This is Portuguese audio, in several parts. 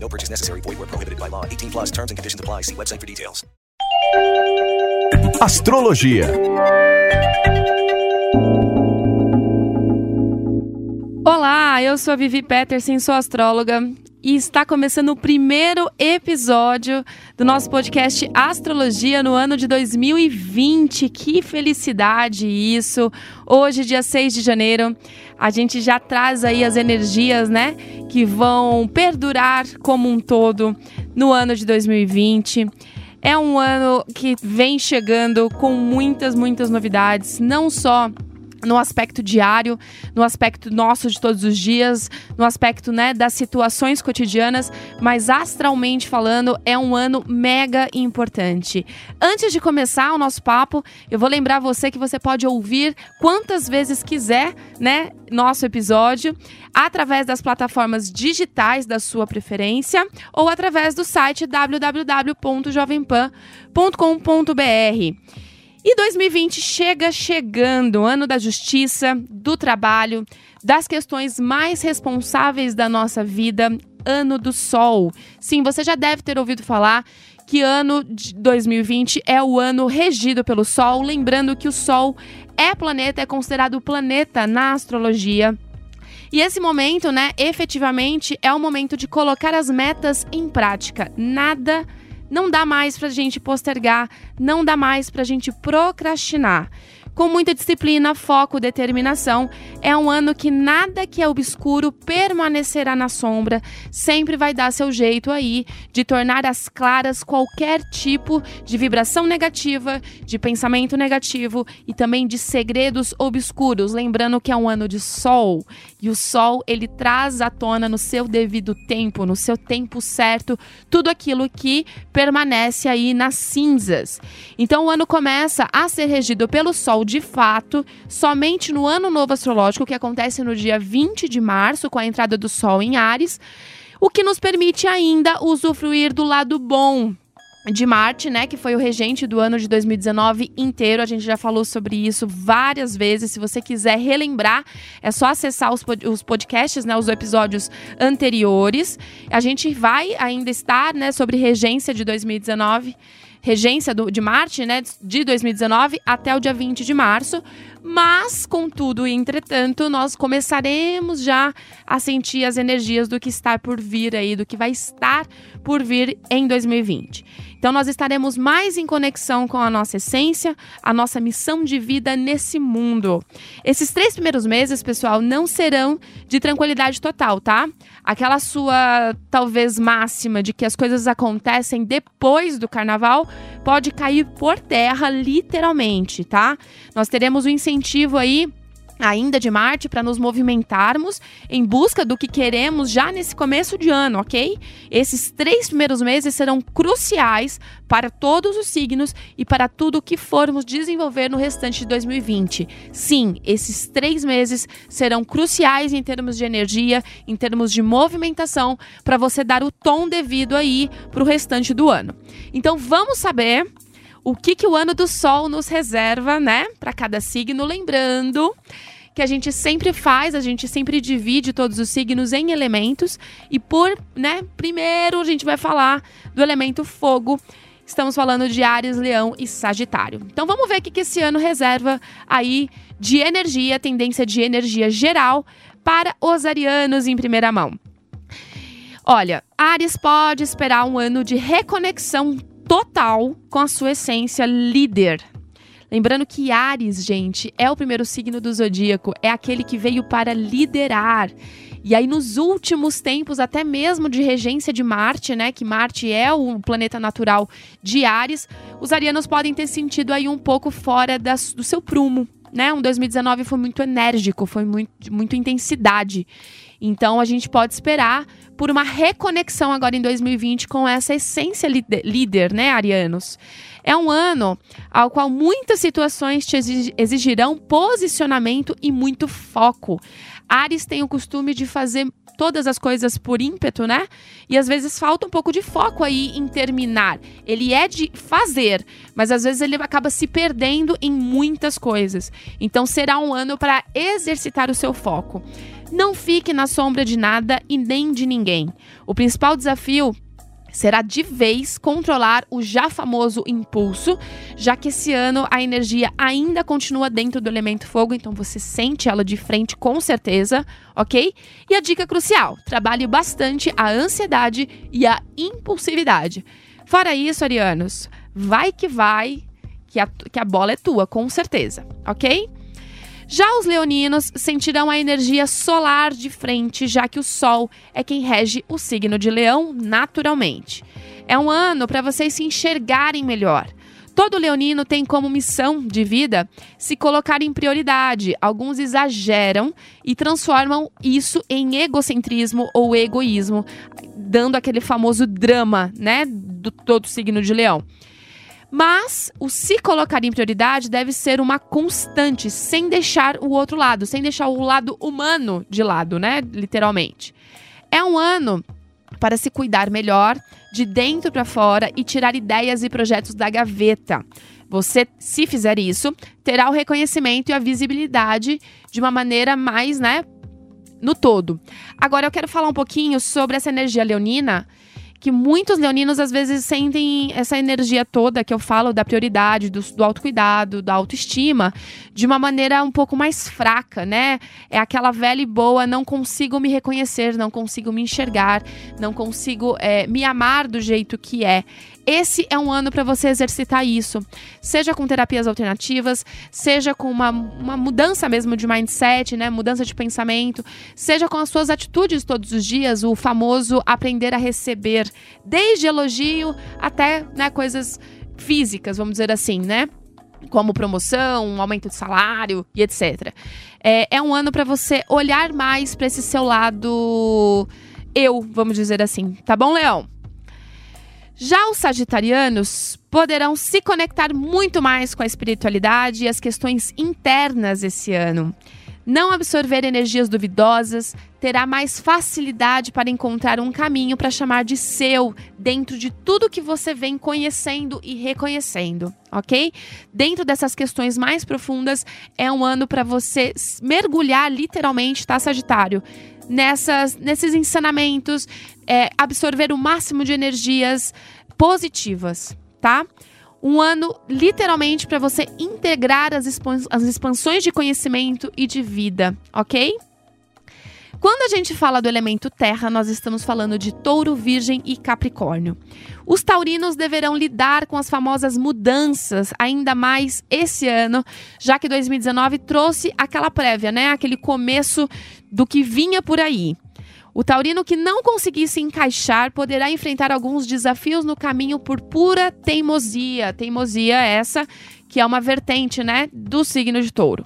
No purchase necessary. Void where prohibited by law. 18 plus terms and conditions apply. See website for details. Astrologia. Olá, eu sou a Vivi Peterson, sou astróloga e está começando o primeiro episódio do nosso podcast Astrologia no ano de 2020. Que felicidade isso! Hoje, dia 6 de janeiro, a gente já traz aí as energias, né, que vão perdurar como um todo no ano de 2020. É um ano que vem chegando com muitas, muitas novidades, não só no aspecto diário, no aspecto nosso de todos os dias, no aspecto né, das situações cotidianas, mas astralmente falando, é um ano mega importante. Antes de começar o nosso papo, eu vou lembrar você que você pode ouvir quantas vezes quiser, né, nosso episódio, através das plataformas digitais da sua preferência ou através do site www.jovempan.com.br. E 2020 chega chegando, ano da justiça, do trabalho, das questões mais responsáveis da nossa vida, ano do sol. Sim, você já deve ter ouvido falar que ano de 2020 é o ano regido pelo sol, lembrando que o sol é planeta, é considerado planeta na astrologia. E esse momento, né, efetivamente é o momento de colocar as metas em prática. Nada não dá mais pra gente postergar, não dá mais pra gente procrastinar. Com muita disciplina, foco, determinação, é um ano que nada que é obscuro permanecerá na sombra, sempre vai dar seu jeito aí de tornar as claras qualquer tipo de vibração negativa, de pensamento negativo e também de segredos obscuros, lembrando que é um ano de sol, e o sol ele traz à tona no seu devido tempo, no seu tempo certo, tudo aquilo que permanece aí nas cinzas. Então o ano começa a ser regido pelo sol de fato somente no ano novo astrológico, que acontece no dia 20 de março, com a entrada do Sol em Ares, o que nos permite ainda usufruir do lado bom de Marte, né, que foi o regente do ano de 2019 inteiro. A gente já falou sobre isso várias vezes. Se você quiser relembrar, é só acessar os, pod os podcasts, né, os episódios anteriores. A gente vai ainda estar, né, sobre regência de 2019 regência do, de Marte, né, de 2019 até o dia 20 de março. Mas, contudo e entretanto, nós começaremos já a sentir as energias do que está por vir aí, do que vai estar por vir em 2020. Então, nós estaremos mais em conexão com a nossa essência, a nossa missão de vida nesse mundo. Esses três primeiros meses, pessoal, não serão de tranquilidade total, tá? Aquela sua, talvez, máxima de que as coisas acontecem depois do carnaval pode cair por terra, literalmente, tá? Nós teremos o um incentivo aí ainda de Marte para nos movimentarmos em busca do que queremos já nesse começo de ano, ok? Esses três primeiros meses serão cruciais para todos os signos e para tudo o que formos desenvolver no restante de 2020. Sim, esses três meses serão cruciais em termos de energia, em termos de movimentação, para você dar o tom devido aí para o restante do ano. Então vamos saber o que, que o ano do Sol nos reserva, né? Para cada signo. Lembrando que a gente sempre faz, a gente sempre divide todos os signos em elementos. E por, né, primeiro a gente vai falar do elemento fogo. Estamos falando de Ares, Leão e Sagitário. Então vamos ver o que, que esse ano reserva aí de energia, tendência de energia geral para os arianos em primeira mão. Olha, Ares pode esperar um ano de reconexão total com a sua essência líder. Lembrando que Ares, gente, é o primeiro signo do zodíaco, é aquele que veio para liderar. E aí, nos últimos tempos, até mesmo de regência de Marte, né? Que Marte é o planeta natural de Ares, os arianos podem ter sentido aí um pouco fora das, do seu prumo, né? Um 2019 foi muito enérgico, foi muito, muito intensidade. Então a gente pode esperar por uma reconexão agora em 2020 com essa essência líder, né, arianos? É um ano ao qual muitas situações te exigirão posicionamento e muito foco. Ares tem o costume de fazer todas as coisas por ímpeto, né? E às vezes falta um pouco de foco aí em terminar. Ele é de fazer, mas às vezes ele acaba se perdendo em muitas coisas. Então será um ano para exercitar o seu foco. Não fique na sombra de nada e nem de ninguém. O principal desafio será de vez controlar o já famoso impulso, já que esse ano a energia ainda continua dentro do elemento fogo, então você sente ela de frente com certeza, ok? E a dica crucial: trabalhe bastante a ansiedade e a impulsividade. Fora isso, arianos, vai que vai, que a, que a bola é tua, com certeza, ok? Já os leoninos sentirão a energia solar de frente, já que o Sol é quem rege o signo de Leão naturalmente. É um ano para vocês se enxergarem melhor. Todo leonino tem como missão de vida se colocar em prioridade. Alguns exageram e transformam isso em egocentrismo ou egoísmo, dando aquele famoso drama, né, do todo signo de leão. Mas o se colocar em prioridade deve ser uma constante, sem deixar o outro lado, sem deixar o lado humano de lado, né? Literalmente. É um ano para se cuidar melhor, de dentro para fora e tirar ideias e projetos da gaveta. Você, se fizer isso, terá o reconhecimento e a visibilidade de uma maneira mais, né, no todo. Agora eu quero falar um pouquinho sobre essa energia leonina que muitos leoninos às vezes sentem essa energia toda que eu falo da prioridade, do, do autocuidado, da autoestima, de uma maneira um pouco mais fraca, né? É aquela velha e boa, não consigo me reconhecer, não consigo me enxergar, não consigo é, me amar do jeito que é. Esse é um ano para você exercitar isso, seja com terapias alternativas, seja com uma, uma mudança mesmo de mindset, né? Mudança de pensamento, seja com as suas atitudes todos os dias, o famoso aprender a receber, desde elogio até né, coisas físicas, vamos dizer assim, né? Como promoção, um aumento de salário e etc. É, é um ano para você olhar mais para esse seu lado eu, vamos dizer assim. Tá bom, Leão? Já os sagitarianos poderão se conectar muito mais com a espiritualidade e as questões internas esse ano. Não absorver energias duvidosas, terá mais facilidade para encontrar um caminho para chamar de seu dentro de tudo que você vem conhecendo e reconhecendo, ok? Dentro dessas questões mais profundas, é um ano para você mergulhar literalmente, tá, Sagitário? Nessas, nesses ensinamentos, é, absorver o máximo de energias positivas, tá? Um ano literalmente para você integrar as, expansões de conhecimento e de vida, ok? Quando a gente fala do elemento terra, nós estamos falando de touro, virgem e capricórnio. Os taurinos deverão lidar com as famosas mudanças ainda mais esse ano, já que 2019 trouxe aquela prévia, né? Aquele começo do que vinha por aí. O taurino que não conseguir se encaixar poderá enfrentar alguns desafios no caminho por pura teimosia. Teimosia essa que é uma vertente, né, do signo de touro.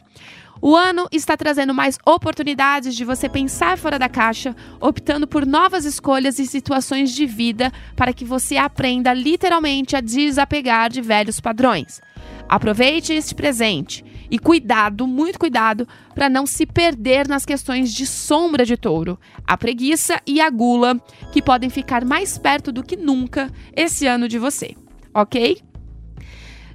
O ano está trazendo mais oportunidades de você pensar fora da caixa, optando por novas escolhas e situações de vida para que você aprenda literalmente a desapegar de velhos padrões. Aproveite este presente e cuidado, muito cuidado, para não se perder nas questões de sombra de touro, a preguiça e a gula, que podem ficar mais perto do que nunca esse ano de você, ok?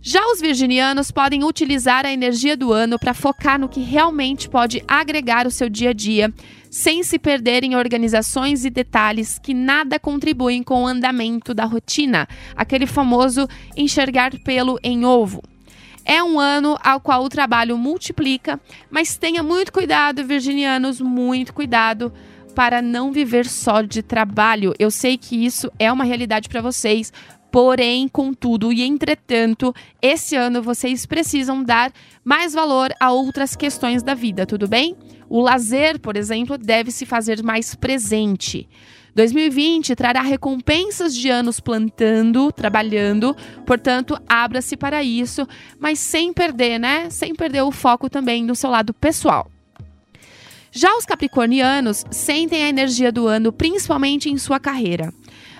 Já os virginianos podem utilizar a energia do ano para focar no que realmente pode agregar o seu dia a dia, sem se perder em organizações e detalhes que nada contribuem com o andamento da rotina, aquele famoso enxergar pelo em ovo. É um ano ao qual o trabalho multiplica, mas tenha muito cuidado, virginianos, muito cuidado para não viver só de trabalho. Eu sei que isso é uma realidade para vocês, Porém, contudo e entretanto, esse ano vocês precisam dar mais valor a outras questões da vida, tudo bem? O lazer, por exemplo, deve se fazer mais presente. 2020 trará recompensas de anos plantando, trabalhando, portanto, abra-se para isso, mas sem perder, né? Sem perder o foco também no seu lado pessoal. Já os capricornianos sentem a energia do ano principalmente em sua carreira.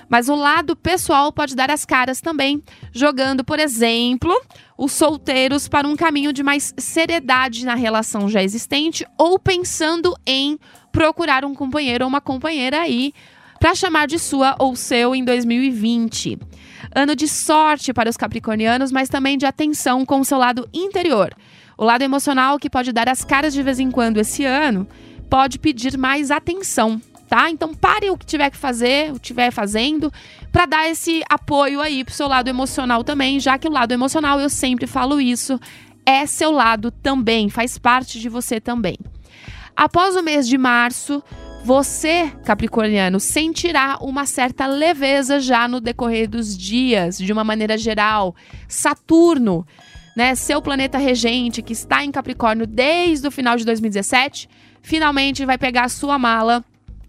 Mas o lado pessoal pode dar as caras também, jogando, por exemplo, os solteiros para um caminho de mais seriedade na relação já existente ou pensando em procurar um companheiro ou uma companheira aí para chamar de sua ou seu em 2020. Ano de sorte para os capricornianos, mas também de atenção com o seu lado interior. O lado emocional que pode dar as caras de vez em quando esse ano pode pedir mais atenção tá? Então pare o que tiver que fazer, o que estiver fazendo, para dar esse apoio aí pro seu lado emocional também, já que o lado emocional, eu sempre falo isso, é seu lado também, faz parte de você também. Após o mês de março, você, Capricorniano, sentirá uma certa leveza já no decorrer dos dias, de uma maneira geral. Saturno, né, seu planeta regente que está em Capricórnio desde o final de 2017, finalmente vai pegar sua mala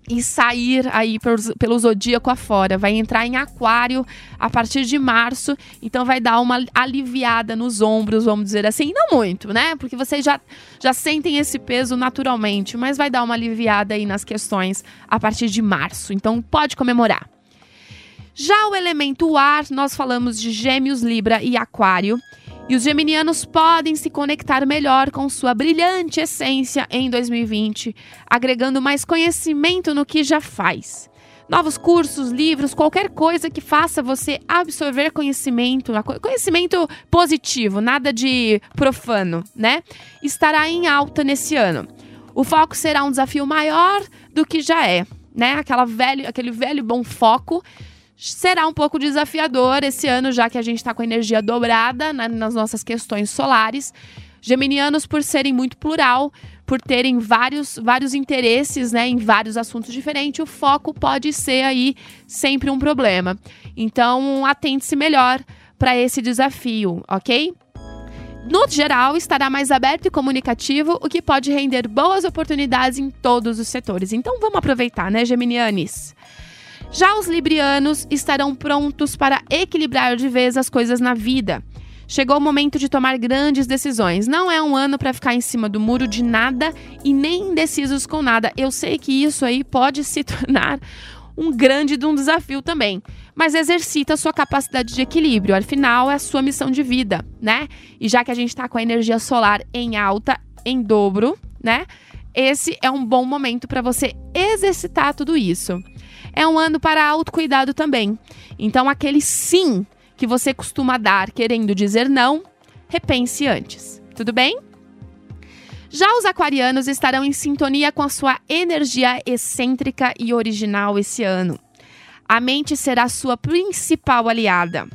e sair aí pelo, zodíaco afora. Vai entrar em aquário a partir de março, então vai dar uma aliviada nos ombros, vamos dizer assim. Não muito, né? Porque vocês já, já sentem esse peso naturalmente, mas vai dar uma aliviada aí nas questões a partir de março. Então pode comemorar. Já o elemento ar, nós falamos de Gêmeos, Libra e Aquário. E os geminianos podem se conectar melhor com sua brilhante essência em 2020, agregando mais conhecimento no que já faz. Novos cursos, livros, qualquer coisa que faça você absorver conhecimento, conhecimento positivo, nada de profano, né? Estará em alta nesse ano. O foco será um desafio maior do que já é, né? Aquela velho, aquele velho bom foco será um pouco desafiador esse ano, já que a gente está com a energia dobrada né, nas nossas questões solares. Geminianos, por serem muito plural, por terem vários, vários interesses né, em vários assuntos diferentes, o foco pode ser aí sempre um problema. Então, atente-se melhor para esse desafio, ok? No geral, estará mais aberto e comunicativo, o que pode render boas oportunidades em todos os setores. Então, vamos aproveitar, né, Geminianes? Já os librianos estarão prontos para equilibrar de vez as coisas na vida. Chegou o momento de tomar grandes decisões. Não é um ano para ficar em cima do muro de nada e nem indecisos com nada. Eu sei que isso aí pode se tornar um grande um desafio também. Mas exercita a sua capacidade de equilíbrio. Afinal, é a sua missão de vida, né? E já que a gente está com a energia solar em alta, em dobro, né? Esse é um bom momento para você exercitar tudo isso é um ano para autocuidado também. Então, aquele sim que você costuma dar querendo dizer não, repense antes. Tudo bem? Já os aquarianos estarão em sintonia com a sua energia excêntrica e original esse ano. A mente será sua principal aliada.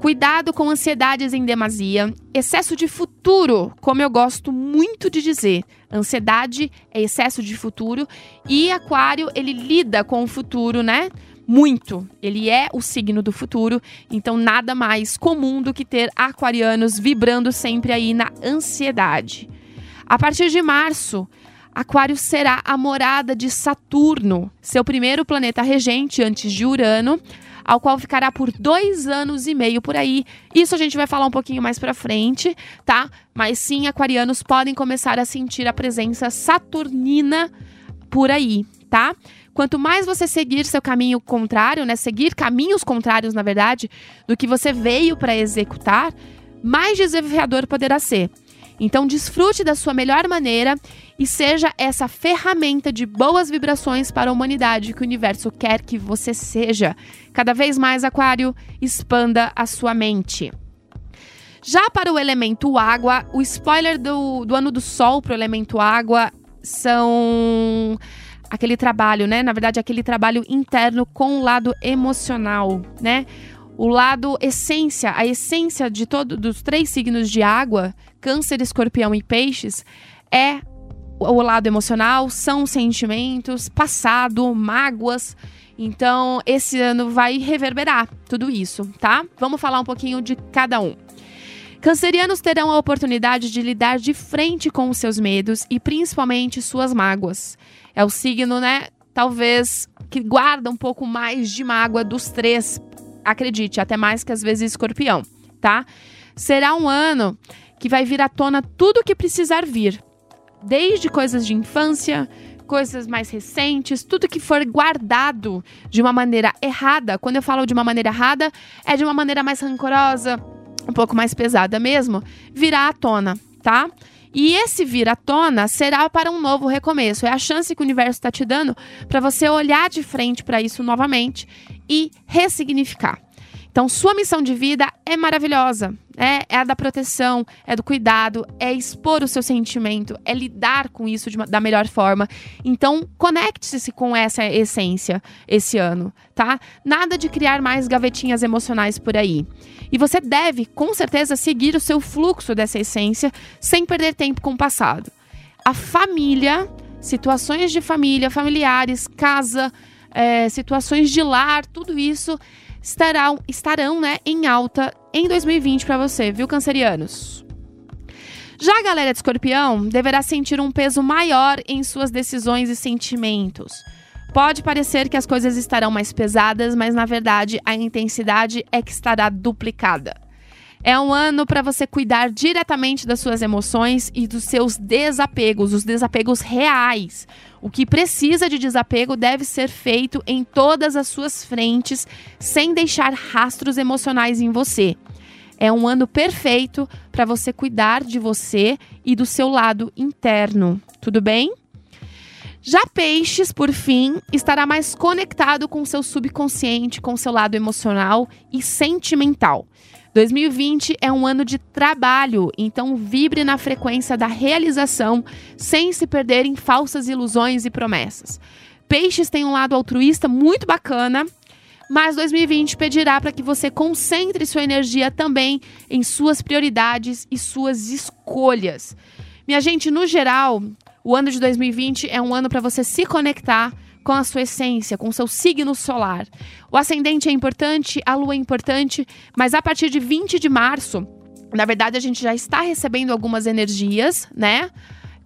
Cuidado com ansiedades em demasia, excesso de futuro, como eu gosto muito de dizer. Ansiedade é excesso de futuro e Aquário, ele lida com o futuro, né? Muito. Ele é o signo do futuro, então nada mais comum do que ter aquarianos vibrando sempre aí na ansiedade. A partir de março, Aquário será a morada de Saturno, seu primeiro planeta regente antes de Urano ao qual ficará por dois anos e meio por aí. Isso a gente vai falar um pouquinho mais pra frente, tá? Mas sim, aquarianos podem começar a sentir a presença saturnina por aí, tá? Quanto mais você seguir seu caminho contrário, né, seguir caminhos contrários, na verdade, do que você veio para executar, mais desafiador poderá ser. Então, desfrute da sua melhor maneira e seja essa ferramenta de boas vibrações para a humanidade que o universo quer que você seja. Cada vez mais, Aquário, expanda a sua mente. Já para o elemento água, o spoiler do, do ano do sol para o elemento água são aquele trabalho, né? Na verdade, aquele trabalho interno com o lado emocional, né? O lado essência, a essência de todos dos três signos de água, Câncer, Escorpião e Peixes, é o lado emocional, são sentimentos, passado, mágoas. Então, esse ano vai reverberar tudo isso, tá? Vamos falar um pouquinho de cada um. Cancerianos terão a oportunidade de lidar de frente com os seus medos e principalmente suas mágoas. É o signo, né, talvez que guarda um pouco mais de mágoa dos três, acredite, até mais que às vezes escorpião, tá? Será um ano que vai vir à tona tudo o que precisar vir, desde coisas de infância, coisas mais recentes, tudo que for guardado de uma maneira errada. Quando eu falo de uma maneira errada, é de uma maneira mais rancorosa, um pouco mais pesada mesmo, virá à tona, tá? E esse vir à tona será para um novo recomeço. É a chance que o universo está te dando para você olhar de frente para isso novamente e ressignificar. Então, sua missão de vida é maravilhosa. É, é a da proteção, é do cuidado, é expor o seu sentimento, é lidar com isso uma, da melhor forma. Então, conecte-se com essa essência esse ano, tá? Nada de criar mais gavetinhas emocionais por aí. E você deve, com certeza, seguir o seu fluxo dessa essência sem perder tempo com o passado. A família, situações de família, familiares, casa, é, situações de lar, tudo isso estarão, estarão né, em alta em 2020 para você, viu, cancerianos? Já a galera de escorpião deverá sentir um peso maior em suas decisões e sentimentos. Pode parecer que as coisas estarão mais pesadas, mas na verdade a intensidade é que estará duplicada. É um ano para você cuidar diretamente das suas emoções e dos seus desapegos, os desapegos reais. O que precisa de desapego deve ser feito em todas as suas frentes, sem deixar rastros emocionais em você. É um ano perfeito para você cuidar de você e do seu lado interno. Tudo bem? Já Peixes, por fim, estará mais conectado com seu subconsciente, com seu lado emocional e sentimental. 2020 é um ano de trabalho, então vibre na frequência da realização sem se perder em falsas ilusões e promessas. Peixes tem um lado altruísta muito bacana, mas 2020 pedirá para que você concentre sua energia também em suas prioridades e suas escolhas. Minha gente, no geral, o ano de 2020 é um ano para você se conectar com a sua essência, com o seu signo solar. O ascendente é importante, a lua é importante, mas a partir de 20 de março, na verdade, a gente já está recebendo algumas energias, né?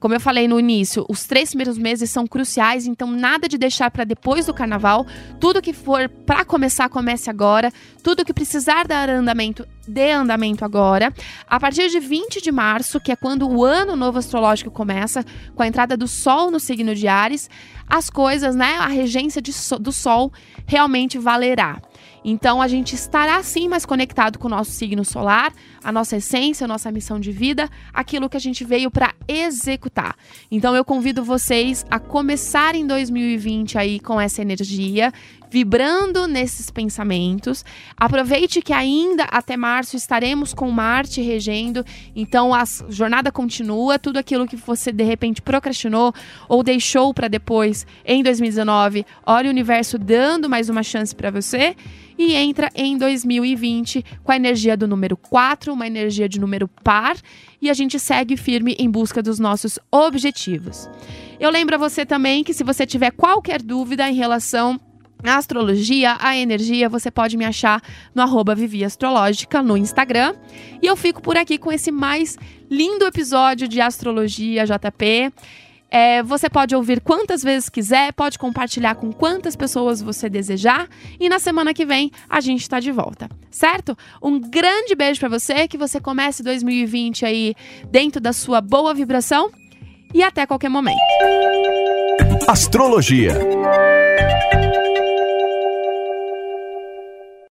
Como eu falei no início, os três primeiros meses são cruciais, então nada de deixar para depois do carnaval. Tudo que for para começar, comece agora. Tudo que precisar dar andamento, dê andamento agora. A partir de 20 de março, que é quando o ano novo astrológico começa, com a entrada do Sol no signo de Ares, as coisas, né, a regência so do Sol realmente valerá. Então a gente estará sim mais conectado com o nosso signo solar, a nossa essência, a nossa missão de vida, aquilo que a gente veio para executar. Então eu convido vocês a começarem 2020 aí com essa energia, vibrando nesses pensamentos. Aproveite que ainda até março estaremos com Marte regendo, então a jornada continua, tudo aquilo que você de repente procrastinou ou deixou para depois em 2019, olha o universo dando mais uma chance para você e entra em 2020 com a energia do número 4, uma energia de número par, e a gente segue firme em busca dos nossos objetivos. Eu lembro a você também que se você tiver qualquer dúvida em relação à astrologia, à energia, você pode me achar no arroba Vivi Astrológica no Instagram. E eu fico por aqui com esse mais lindo episódio de Astrologia JP. É, você pode ouvir quantas vezes quiser, pode compartilhar com quantas pessoas você desejar. E na semana que vem a gente está de volta, certo? Um grande beijo para você, que você comece 2020 aí dentro da sua boa vibração e até qualquer momento. Astrologia